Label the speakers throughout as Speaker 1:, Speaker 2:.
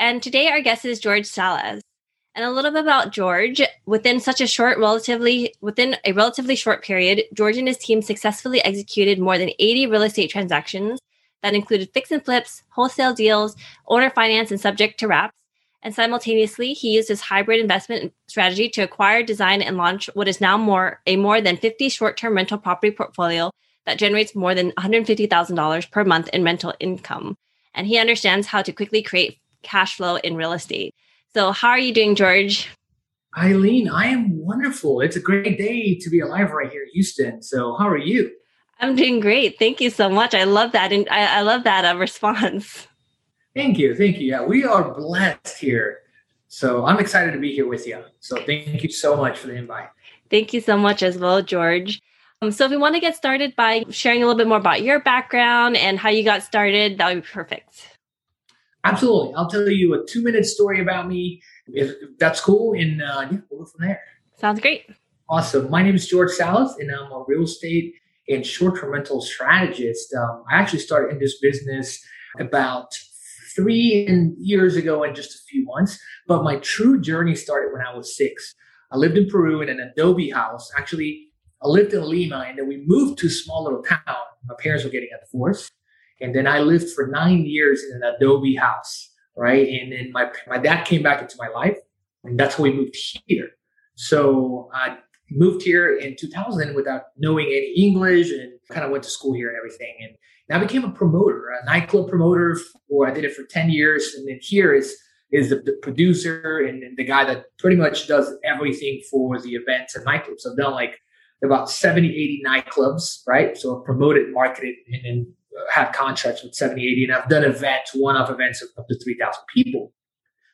Speaker 1: and today our guest is George Salas. And a little bit about George. Within such a short, relatively within a relatively short period, George and his team successfully executed more than 80 real estate transactions that included fix and flips, wholesale deals, owner finance, and subject to wraps. And simultaneously, he used his hybrid investment strategy to acquire, design, and launch what is now more a more than 50 short-term rental property portfolio that generates more than $150,000 per month in rental income. And he understands how to quickly create cash flow in real estate. So, how are you doing, George?
Speaker 2: Eileen, I am wonderful. It's a great day to be alive right here in Houston. So, how are you?
Speaker 1: I'm doing great. Thank you so much. I love that, and I, I love that uh, response.
Speaker 2: Thank you. Thank you. Yeah, we are blessed here. So I'm excited to be here with you. So thank you so much for the invite.
Speaker 1: Thank you so much as well, George. Um, so if we want to get started by sharing a little bit more about your background and how you got started, that would be perfect.
Speaker 2: Absolutely. I'll tell you a two minute story about me. If that's cool, and uh, yeah, we'll go from there.
Speaker 1: Sounds great.
Speaker 2: Awesome. My name is George Salas, and I'm a real estate and short term rental strategist. Um, I actually started in this business about three years ago and just a few months. But my true journey started when I was six. I lived in Peru in an adobe house. Actually, I lived in Lima and then we moved to a small little town. My parents were getting a divorce. And then I lived for nine years in an adobe house, right? And then my, my dad came back into my life and that's how we moved here. So I moved here in 2000 without knowing any English and kind of went to school here and everything. And I became a promoter, a nightclub promoter, or I did it for 10 years. And then here is is the, the producer and, and, the guy that pretty much does everything for the events and nightclubs. I've done like about 70, 80 nightclubs, right? So I've promoted, marketed, and then had contracts with 70, 80. And I've done events, one-off events of up to 3,000 people.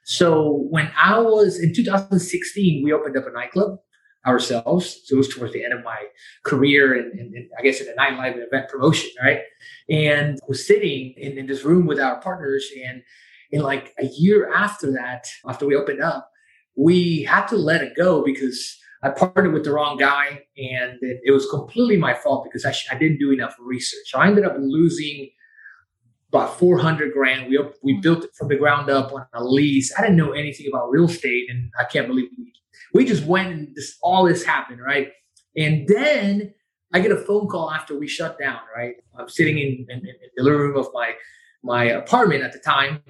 Speaker 2: So when I was in 2016, we opened up a nightclub ourselves. So it was towards the end of my career and, and, and I guess in a nightlife and event promotion, right? And was sitting in, in this room with our partners. And in like a year after that, after we opened up, we had to let it go because I partnered with the wrong guy and it, it was completely my fault because I, sh- I didn't do enough research. So I ended up losing about 400 grand. We, we hmm. built it from the ground up on a lease. I didn't know anything about real estate and I can't believe we we just went and this all this happened, right? And then I get a phone call after we shut down, right? I'm sitting in, in, in the living room of my my apartment at the time,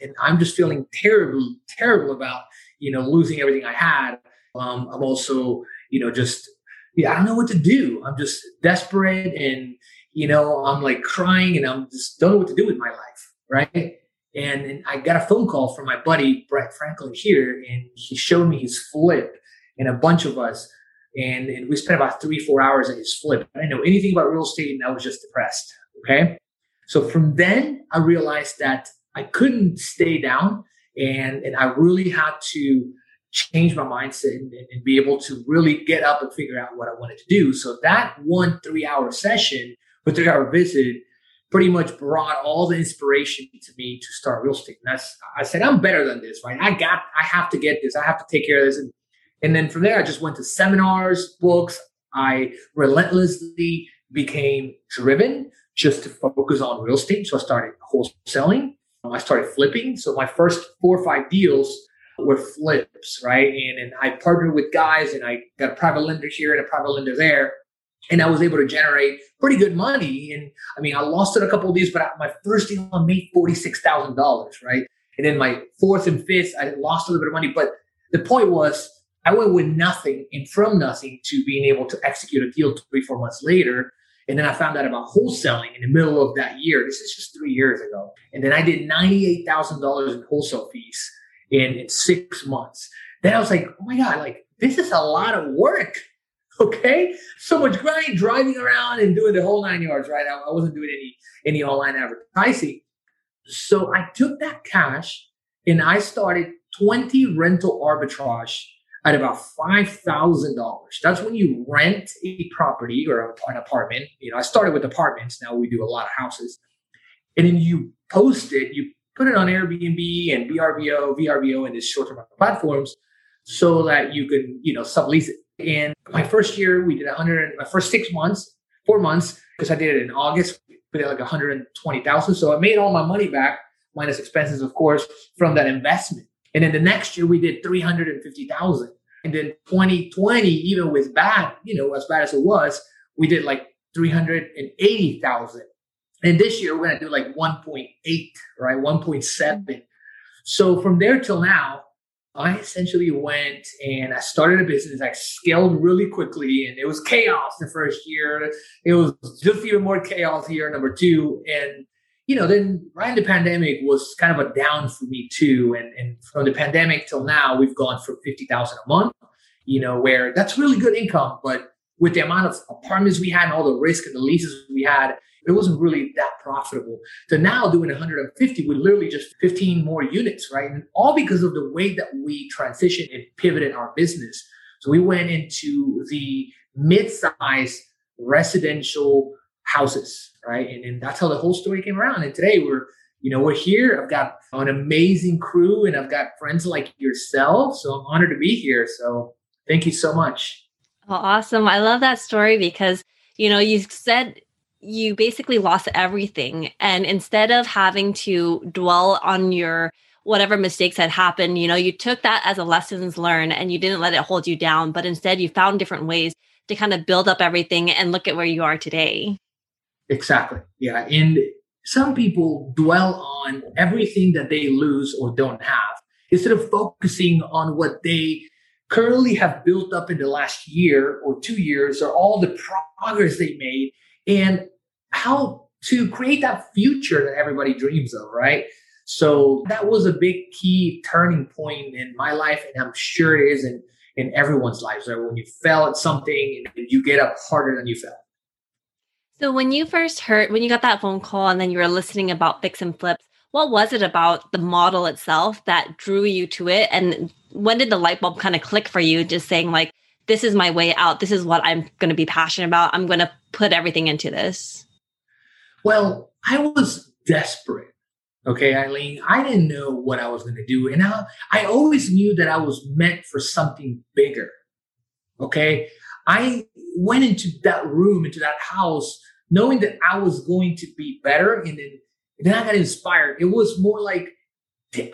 Speaker 2: and I'm just feeling terrible, terrible about you know losing everything I had. Um, I'm also you know just yeah I don't know what to do. I'm just desperate, and you know I'm like crying, and I'm just don't know what to do with my life, right? And, and, I got a phone call from my buddy Brett Franklin here, and he showed me his flip and a bunch of us. And, and we spent about three, four hours at his flip. I didn't know anything about real estate, and I was just depressed. Okay. So from then, I realized that I couldn't stay down, and, and I really had to change my mindset and, and be able to really get up and figure out what I wanted to do. So that one three hour session, with three hour visit, pretty much brought all the inspiration to me to start real estate. And that's, I said, I'm better than this, right? I got, I have to get this. I have to take care of this. And, and then from there, I just went to seminars, books. I relentlessly became driven just to focus on real estate. So I started wholesaling. I started flipping. So my first four or five deals were flips, right? And, and I partnered with guys and I got a private lender here and a private lender there and I was able to generate pretty good money. And I mean, I lost it a couple of these, but my first deal I made forty six thousand dollars, right? And then my fourth and fifth, I lost a little bit of money. But the point was, I went with nothing and from nothing to being able to execute a deal three, four months later. And then I found out about wholesaling in the middle of that year. This is just three years ago. And then I did $98,000 in wholesale fees in, in six months. Then I was like, oh my God, like this is a lot of work. Okay, so much grind, driving around and doing the whole nine yards. Right, I, I wasn't doing any any online advertising. So I took that cash and I started 20 rental arbitrage at about $5,000. That's when you rent a property or an apartment. You know, I started with apartments. Now we do a lot of houses. And then you post it, you put it on Airbnb and VRBO, VRBO, and these short-term platforms so that you can, you know, sublease it. And my first year, we did 100, my first six months, four months, because I did it in August, we did like 120,000. So I made all my money back, minus expenses, of course, from that investment. And then the next year we did 350,000. And then 2020, even with bad, you know, as bad as it was, we did like 380,000. And this year we're going to do like 1.8, right? 1.7. So from there till now, I essentially went and I started a business. I scaled really quickly and it was chaos the first year. It was just even more chaos here, number two. And, you know, then right in the pandemic was kind of a down for me too. And, and from the pandemic till now, we've gone from 50,000 a month, you know, where that's really good income. But with the amount of apartments we had and all the risk and the leases we had, it wasn't really that profitable. To now doing 150 with literally just 15 more units, right? And all because of the way that we transitioned and pivoted our business. So we went into the mid-size residential houses, right? And, and that's how the whole story came around. And today we're, you know, we're here. I've got an amazing crew and I've got friends like yourself. So I'm honored to be here. So thank you so much.
Speaker 1: Oh, awesome. I love that story because, you know, you said you basically lost everything. And instead of having to dwell on your whatever mistakes had happened, you know, you took that as a lessons learned and you didn't let it hold you down, but instead you found different ways to kind of build up everything and look at where you are today.
Speaker 2: Exactly. Yeah. And some people dwell on everything that they lose or don't have instead of focusing on what they currently have built up in the last year or two years or all the progress they made and how to create that future that everybody dreams of, right? So that was a big key turning point in my life, and I'm sure it is in, in everyone's lives, right? When you fail at something and you get up harder than you fell.
Speaker 1: So when you first heard, when you got that phone call and then you were listening about fix and flips, what was it about the model itself that drew you to it? And when did the light bulb kind of click for you, just saying like, this is my way out. This is what I'm going to be passionate about. I'm going to put everything into this.
Speaker 2: Well, I was desperate. Okay, Eileen, I didn't know what I was going to do. And I, I always knew that I was meant for something bigger. Okay, I went into that room, into that house, knowing that I was going to be better. And then, and then I got inspired. It was more like,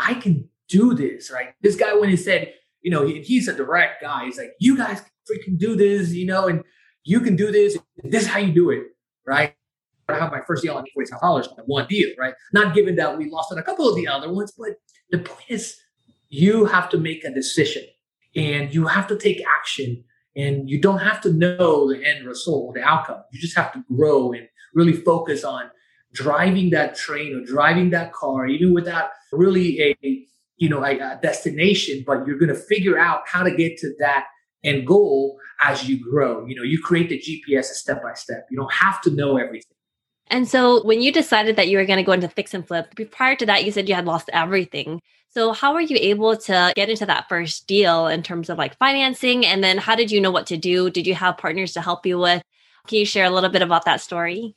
Speaker 2: I can do this, right? This guy, when he said, you know, he, he's a direct guy, he's like, you guys freaking do this, you know, and you can do this. This is how you do it, right? I have my first deal $47 on one deal, right? Not given that we lost on a couple of the other ones, but the point is you have to make a decision and you have to take action and you don't have to know the end result, the outcome. You just have to grow and really focus on driving that train or driving that car, even without really a, you know, a, a destination, but you're going to figure out how to get to that end goal as you grow. You know, you create the GPS step by step. You don't have to know everything.
Speaker 1: And so when you decided that you were going to go into fix and flip, prior to that, you said you had lost everything. So how were you able to get into that first deal in terms of like financing? And then how did you know what to do? Did you have partners to help you with? Can you share a little bit about that story?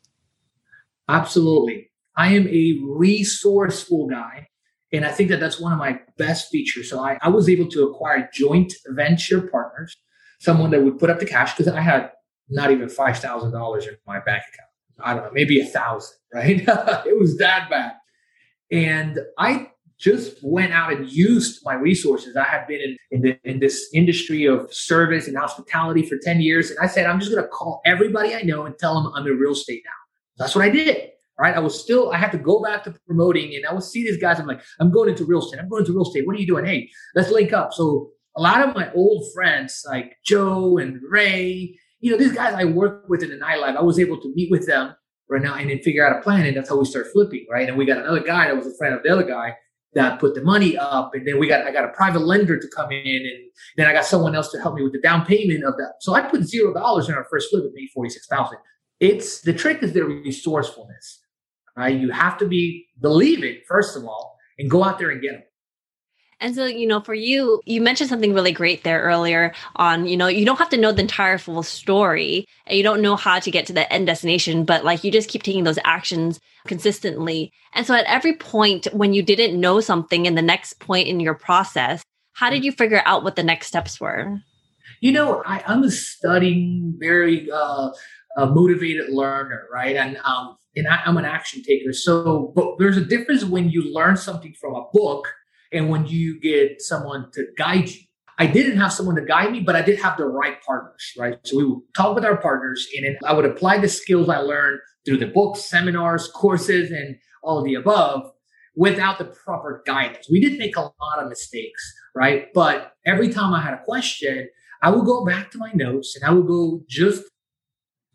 Speaker 2: Absolutely. I am a resourceful guy. And I think that that's one of my best features. So I, I was able to acquire joint venture partners, someone that would put up the cash because I had not even $5,000 in my bank account. I don't know, maybe a thousand, right? it was that bad. And I just went out and used my resources. I had been in, in, the, in this industry of service and hospitality for 10 years. And I said, I'm just going to call everybody I know and tell them I'm in real estate now. That's what I did. Right. I was still, I had to go back to promoting and I would see these guys. I'm like, I'm going into real estate. I'm going into real estate. What are you doing? Hey, let's link up. So a lot of my old friends like Joe and Ray you know, these guys I work with in the nightlife, I was able to meet with them right now and then figure out a plan. And that's how we start flipping, right? And we got another guy that was a friend of the other guy that put the money up. And then we got, I got a private lender to come in and then I got someone else to help me with the down payment of that. So I put zero dollars in our first flip and made 46,000. It's the trick is the resourcefulness, right? You have to be, believe it, first of all, and go out there and get them.
Speaker 1: And so, you know, for you, you mentioned something really great there earlier on, you know, you don't have to know the entire full story and you don't know how to get to the end destination, but like you just keep taking those actions consistently. And so at every point when you didn't know something in the next point in your process, how did you figure out what the next steps were?
Speaker 2: You know, I, I'm a studying, very uh, a motivated learner, right? And um, and I, I'm an action taker. So, but there's a difference when you learn something from a book and when you get someone to guide you. I didn't have someone to guide me, but I did have the right partners, right? So we would talk with our partners and then I would apply the skills I learned through the books, seminars, courses, and all of the above without the proper guidance. We did make a lot of mistakes, right? But every time I had a question, I would go back to my notes and I would go just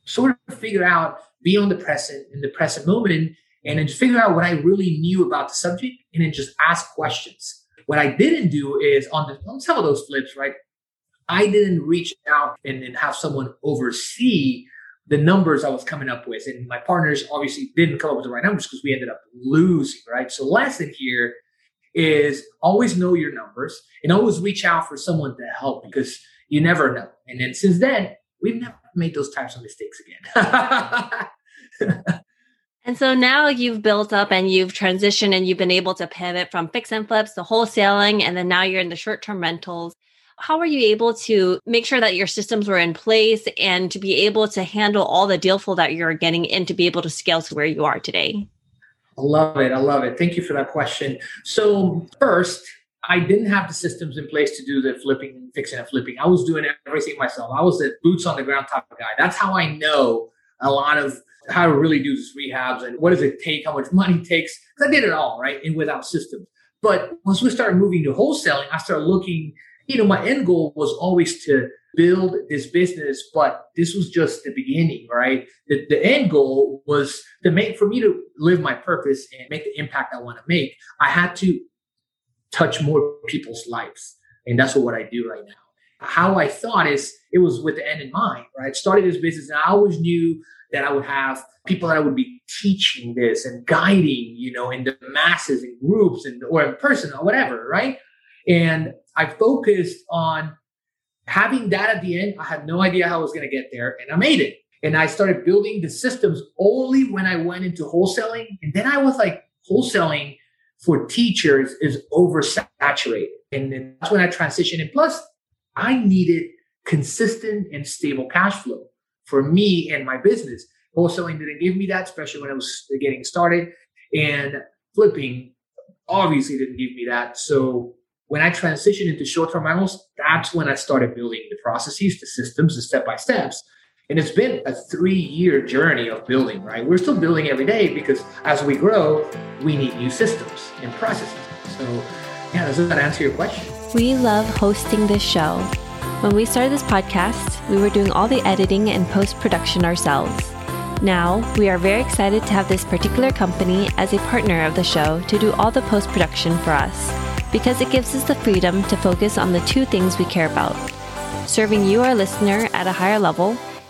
Speaker 2: sort of figure out, be on the present in the present moment, and then figure out what I really knew about the subject and then just ask questions. What I didn't do is on, the, on some of those flips, right? I didn't reach out and, and have someone oversee the numbers I was coming up with. And my partners obviously didn't come up with the right numbers because we ended up losing, right? So lesson here is always know your numbers and always reach out for someone to help because you never know. And then since then, we've never made those types of mistakes
Speaker 1: again. and so now you've built up and you've transitioned and you've been able to pivot from fix and flips to wholesaling. And then now you're in the short term rentals. How are you able to make sure that your systems were in place and to be able to handle all the deal flow that you're getting and to be able to scale to where you are today?
Speaker 2: I love it. I love it. Thank you for that question. So, first, I didn't have the systems in place to do the flipping, and fixing and flipping. I was doing everything myself. I was the boots on the ground type of guy. That's how I know a lot of how to really do these rehabs and what does it take, how much money it takes. Because I did it all, right? And without systems. But once we started moving to wholesaling, I started looking, you know, my end goal was always to build this business, but this was just the beginning, right? The, the end goal was to make, for me to live my purpose and make the impact I want to make, I had to touch more people's lives. And that's what I do right now. How I thought is it was with the end in mind, right? Started this business and I always knew that I would have people that I would be teaching this and guiding, you know, in the masses and groups and or in person or whatever, right? And I focused on having that at the end. I had no idea how I was going to get there, and I made it. And I started building the systems only when I went into wholesaling. And then I was like, wholesaling for teachers is oversaturated. And that's when I transitioned. And plus, I needed consistent and stable cash flow for me and my business. Wholesaling didn't give me that, especially when I was getting started. And flipping obviously didn't give me that. So when I transitioned into short-term rentals, that's when I started building the processes, the systems, the step-by-steps and it's been a three year journey of building, right? We're still building every day because as we grow, we need new systems and processes. So, yeah, does that answer your question?
Speaker 1: We love hosting this show. When we started this podcast, we were doing all the editing and post production ourselves. Now, we are very excited to have this particular company as a partner of the show to do all the post production for us because it gives us the freedom to focus on the two things we care about serving you, our listener, at a higher level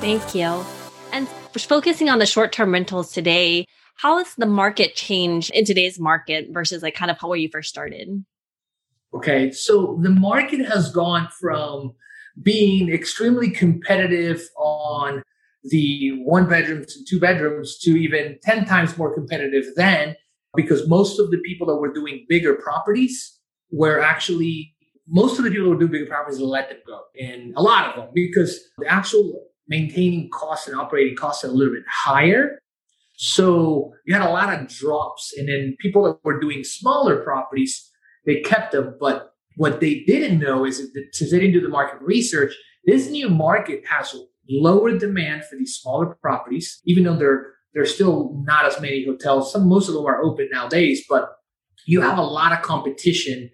Speaker 1: Thank you. And focusing on the short term rentals today, how has the market changed in today's market versus like kind of how were you first started?
Speaker 2: Okay, so the market has gone from being extremely competitive on the one bedrooms and two bedrooms to even 10 times more competitive then because most of the people that were doing bigger properties were actually most of the people who were doing bigger properties let them go and a lot of them because the actual maintaining costs and operating costs a little bit higher. So you had a lot of drops. And then people that were doing smaller properties, they kept them. But what they didn't know is that since they didn't do the market research, this new market has lower demand for these smaller properties, even though there there's still not as many hotels. Some most of them are open nowadays, but you have a lot of competition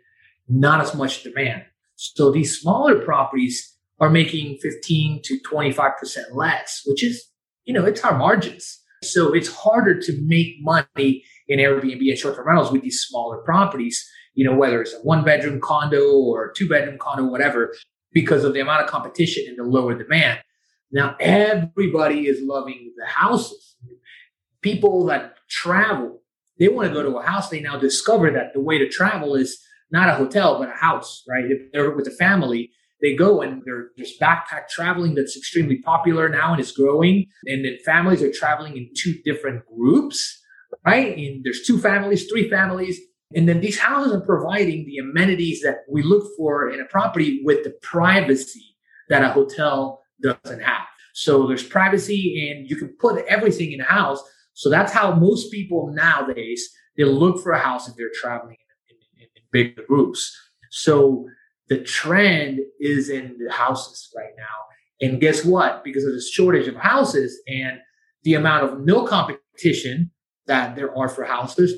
Speaker 2: not as much demand. So these smaller properties are making 15 to 25% less, which is, you know, it's our margins. So it's harder to make money in Airbnb and short-term rentals with these smaller properties, you know, whether it's a one-bedroom condo or two-bedroom condo, whatever, because of the amount of competition and the lower demand. Now everybody is loving the houses. People that travel, they want to go to a house. They now discover that the way to travel is not a hotel, but a house, right? If they're with a family, they go and there's backpack traveling that's extremely popular now and is growing. And then families are traveling in two different groups, right? And there's two families, three families. And then these houses are providing the amenities that we look for in a property with the privacy that a hotel doesn't have. So there's privacy and you can put everything in a house. So that's how most people nowadays, they look for a house if they're traveling in, in, in big groups. So the trend is in the houses right now. And guess what? Because of the shortage of houses and the amount of no competition that there are for houses,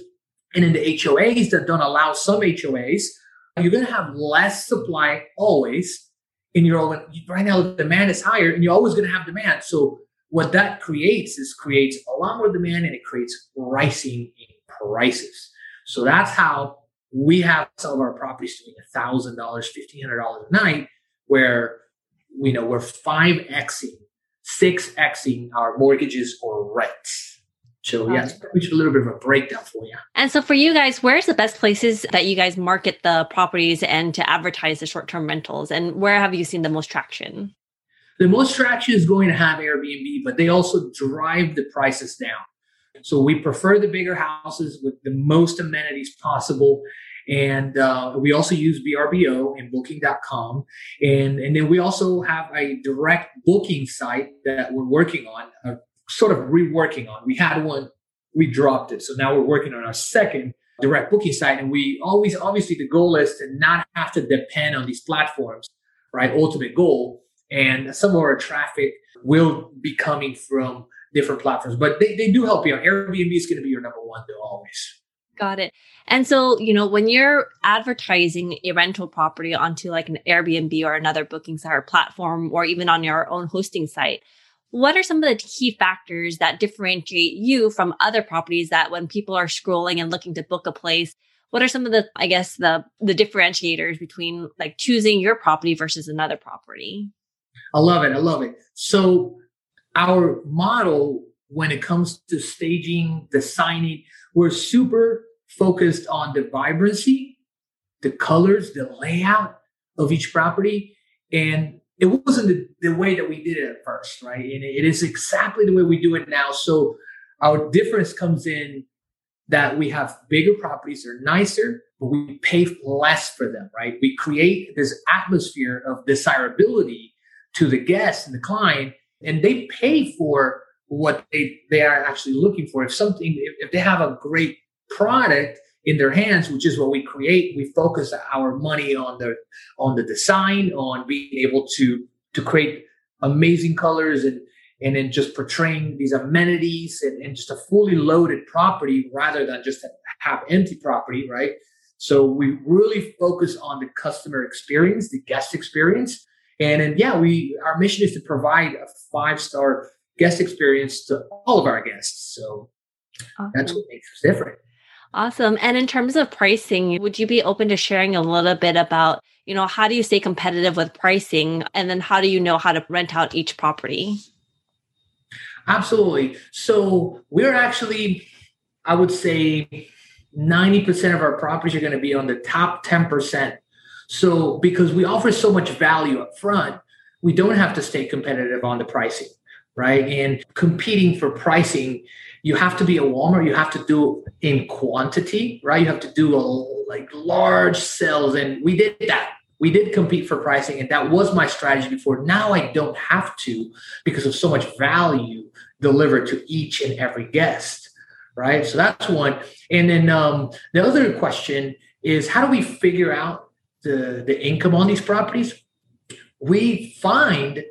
Speaker 2: and in the HOAs that don't allow some HOAs, you're going to have less supply always. In your own right now, the demand is higher, and you're always going to have demand. So what that creates is creates a lot more demand, and it creates rising prices. So that's how we have some of our properties doing a thousand dollars, fifteen hundred dollars a night, where you know we're five xing, six xing our mortgages or rents. So yeah, it's a little bit of a breakdown for you.
Speaker 1: And so for you guys, where's the best places that you guys market the properties and to advertise the short-term rentals? And where have you seen the most traction?
Speaker 2: The most traction is going to have Airbnb, but they also drive the prices down. So we prefer the bigger houses with the most amenities possible. And uh, we also use VRBO and booking.com. And, and then we also have a direct booking site that we're working on, uh, sort of reworking on. We had one, we dropped it. So now we're working on our second direct booking site. And we always, obviously, the goal is to not have to depend on these platforms, right? Ultimate goal. And some of our traffic will be coming from different platforms, but they, they do help you. Airbnb is going to be your number one though, always.
Speaker 1: Got it. And so, you know, when you're advertising a rental property onto like an Airbnb or another booking site or platform, or even on your own hosting site, what are some of the key factors that differentiate you from other properties that when people are scrolling and looking to book a place, what are some of the, I guess, the, the differentiators between like choosing your property versus another property?
Speaker 2: I love it. I love it. So our model when it comes to staging, designing, we're super focused on the vibrancy, the colors, the layout of each property. And it wasn't the, the way that we did it at first, right? And it is exactly the way we do it now. So our difference comes in that we have bigger properties, they're nicer, but we pay less for them, right? We create this atmosphere of desirability to the guest and the client and they pay for what they, they are actually looking for. If something, if, they have a great product in their hands, which is what we create, we focus our money on the on the design, on being able to to create amazing colors and and then just portraying these amenities and, and just a fully loaded property rather than just have empty property, right? So we really focus on the customer experience, the guest experience, and, and yeah, we our mission is to provide a five star guest experience to all of our guests. So awesome. that's what makes us different.
Speaker 1: Awesome. And in terms of pricing, would you be open to sharing a little bit about, you know, how do you stay competitive with pricing? And then how do you know how to rent out each property?
Speaker 2: Absolutely. So we're actually, I would say, 90% of our properties are going to be on the top 10% so because we offer so much value up front, we don't have to stay competitive on the pricing, right? And competing for pricing, you have to be a Walmart. You have to do in quantity, right? You have to do a, like large sales, and we did that. We did compete for pricing, and that was my strategy before. Now I don't have to because of so much value delivered to each and every guest, right? So that's one. And then um, the other question is, how do we figure out the, the income on these properties, we find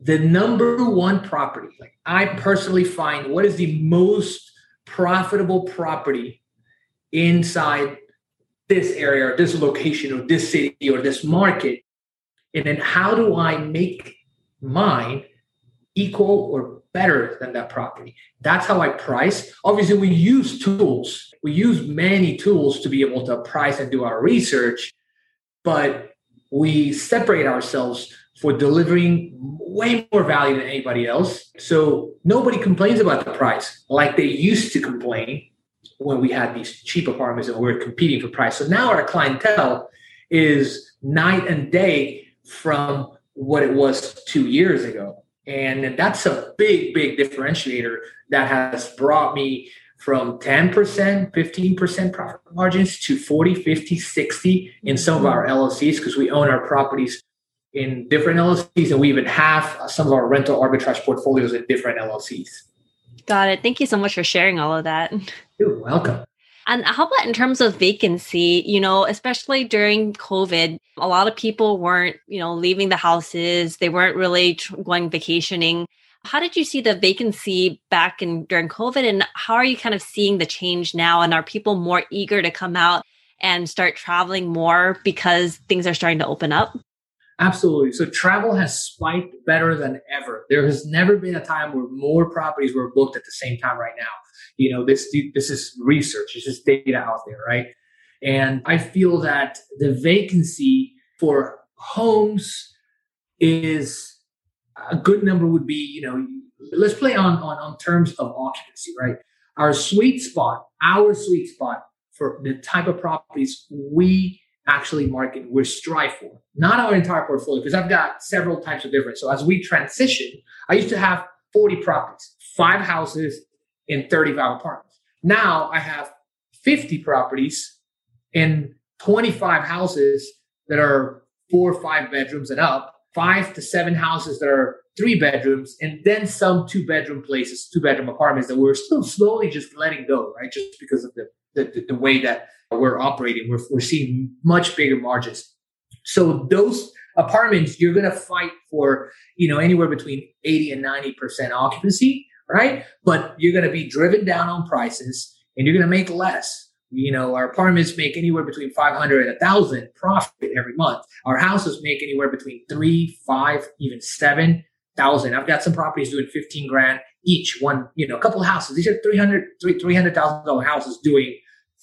Speaker 2: the number one property. Like I personally find what is the most profitable property inside this area or this location or this city or this market. And then how do I make mine equal or better than that property? That's how I price. Obviously, we use tools. We use many tools to be able to price and do our research, but we separate ourselves for delivering way more value than anybody else. So nobody complains about the price like they used to complain when we had these cheap apartments and we were competing for price. So now our clientele is night and day from what it was two years ago. And that's a big, big differentiator that has brought me from 10%, 15% profit margins to 40, 50, 60 in some of our LLCs because we own our properties in different LLCs and we even have some of our rental arbitrage portfolios in different LLCs.
Speaker 1: Got it. Thank you so much for sharing all of that.
Speaker 2: You're welcome.
Speaker 1: And how about in terms of vacancy? You know, especially during COVID, a lot of people weren't, you know, leaving the houses. They weren't really going vacationing. How did you see the vacancy back in during COVID, and how are you kind of seeing the change now? And are people more eager to come out and start traveling more because things are starting to open up?
Speaker 2: Absolutely. So travel has spiked better than ever. There has never been a time where more properties were booked at the same time right now. You know, this this is research. This is data out there, right? And I feel that the vacancy for homes is a good number would be, you know, let's play on on, on terms of occupancy, right? Our sweet spot, our sweet spot for the type of properties we actually market we strive for, not our entire portfolio, because I've got several types of different. So as we transition, I used to have 40 properties, five houses, and 35 apartments. Now I have 50 properties and 25 houses that are four or five bedrooms and up, five to seven houses that are three bedrooms, and then some two bedroom places, two bedroom apartments that we're still slowly just letting go, right? Just because of the, the, the way that we're operating, we're, we're seeing much bigger margins. So those apartments, you're going to fight for, you know, anywhere between 80 and 90% occupancy, right? But you're going to be driven down on prices and you're going to make less. You know, our apartments make anywhere between 500 and 1,000 profit every month. Our houses make anywhere between three, five, even 7,000. I've got some properties doing 15 grand each one, you know, a couple of houses. These are 300, $300,000 houses doing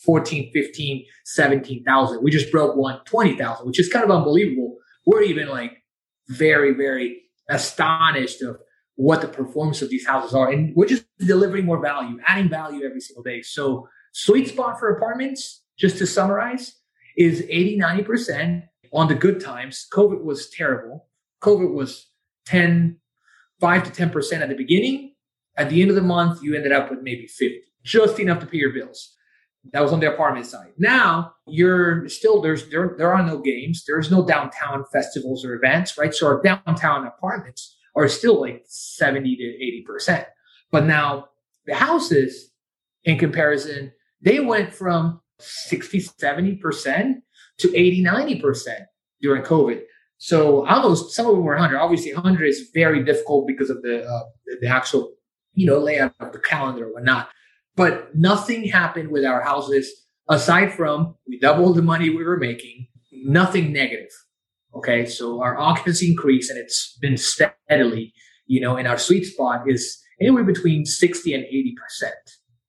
Speaker 2: 14, 15, 17,000. We just broke one 20,000, which is kind of unbelievable. We're even like very, very astonished of what the performance of these houses are. And we're just delivering more value, adding value every single day. So sweet spot for apartments, just to summarize, is 80, 90% on the good times. COVID was terrible. COVID was 10, 5 to 10% at the beginning. At the end of the month, you ended up with maybe 50, just enough to pay your bills. That was on the apartment side. Now you're still there's there there are no games. There's no downtown festivals or events, right? So our downtown apartments are still like 70 to 80 percent. But now the houses, in comparison, they went from 60, 70 percent to 80, 90 percent during COVID. So almost some of them were 100. Obviously, 100 is very difficult because of the uh, the actual you know layout of the calendar or whatnot. But nothing happened with our houses aside from we doubled the money we were making, nothing negative. Okay. So our occupancy increased and it's been steadily, you know, and our sweet spot is anywhere between 60 and 80%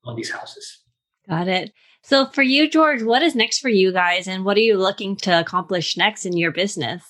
Speaker 2: on these houses.
Speaker 1: Got it. So for you, George, what is next for you guys and what are you looking to accomplish next in your business?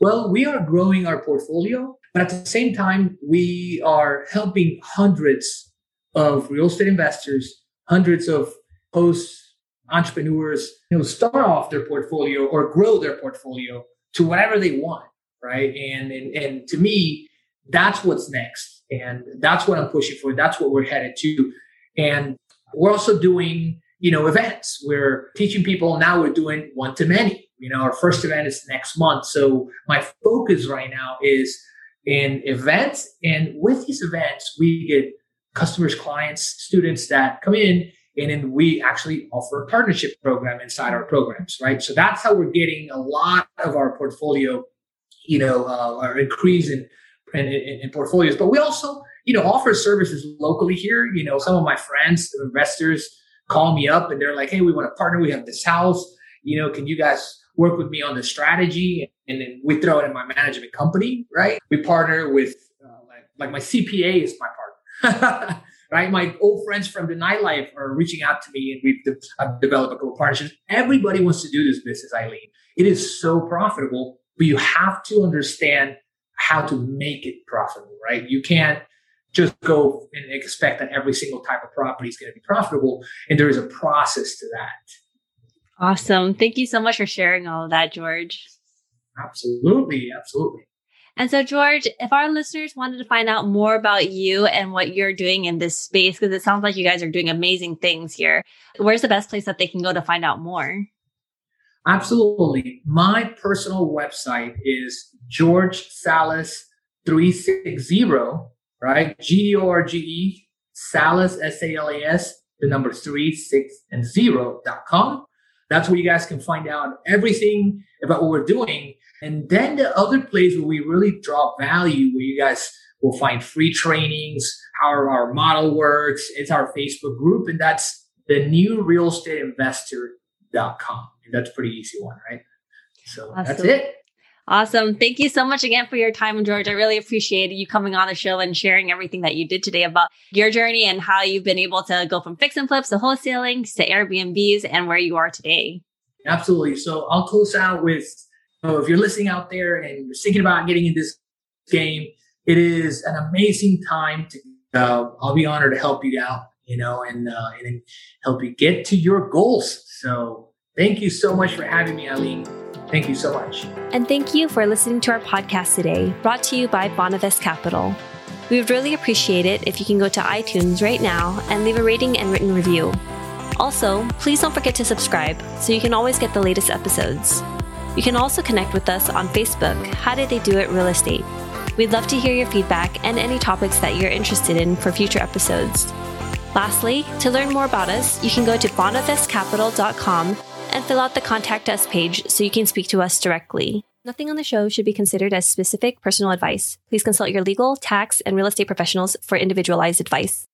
Speaker 2: Well, we are growing our portfolio, but at the same time, we are helping hundreds of real estate investors, hundreds of hosts, entrepreneurs, you know, start off their portfolio or grow their portfolio to whatever they want, right? And and, and to me, that's what's next, and that's what I'm pushing for. That's what we're headed to, and we're also doing you know events. We're teaching people now. We're doing one to many. You know, our first event is next month. So my focus right now is in events, and with these events, we get customers, clients, students that come in, and then we actually offer a partnership program inside our programs, right? So that's how we're getting a lot of our portfolio, you know, uh, our increase in, in, in portfolios. But we also, you know, offer services locally here. You know, some of my friends, investors, call me up and they're like, hey, we want to partner. We have this house. You know, can you guys work with me on the strategy? And then we throw it in my management company, right? We partner with, uh, like, like my CPA is my partner. right? My old friends from the nightlife are reaching out to me and we've de- I've developed a couple partnerships. Everybody wants to do this business, Eileen. It is so profitable, but you have to understand how to make it profitable, right? You can't just go and expect that every single type of property is going to be profitable. And there is a process to that.
Speaker 1: Awesome. Thank you so much for sharing all of that, George.
Speaker 2: Absolutely. Absolutely.
Speaker 1: And so, George, if our listeners wanted to find out more about you and what you're doing in this space, because it sounds like you guys are doing amazing things here, where's the best place that they can go to find out more?
Speaker 2: Absolutely. My personal website is George Salas 360, right? G O R G E, Salas, S A L A S, the number three, six, and zero.com. That's where you guys can find out everything about what we're doing and then the other place where we really drop value, where you guys will find free trainings, how our model works, it's our Facebook group, and that's the new real estate investor.com. And that's pretty easy one, right? So awesome. that's it.
Speaker 1: Awesome. Thank you so much again for your time, George. I really appreciate you coming on the show and sharing everything that you did today about your journey and how you've been able to go from fix and flips to wholesaling to Airbnbs and where you are today.
Speaker 2: Absolutely. So I'll close out with if you're listening out there and you're thinking about getting in this game, it is an amazing time to. Uh, I'll be honored to help you out, you know, and uh, and help you get to your goals. So thank you so much for having me, Eileen. Thank you so much.
Speaker 1: And thank you for listening to our podcast today, brought to you by Bonavest Capital. We would really appreciate it if you can go to iTunes right now and leave a rating and written review. Also, please don't forget to subscribe so you can always get the latest episodes. You can also connect with us on Facebook, How Did They Do It Real Estate. We'd love to hear your feedback and any topics that you're interested in for future episodes. Lastly, to learn more about us, you can go to bonavestcapital.com and fill out the contact us page so you can speak to us directly. Nothing on the show should be considered as specific personal advice. Please consult your legal, tax, and real estate professionals for individualized advice.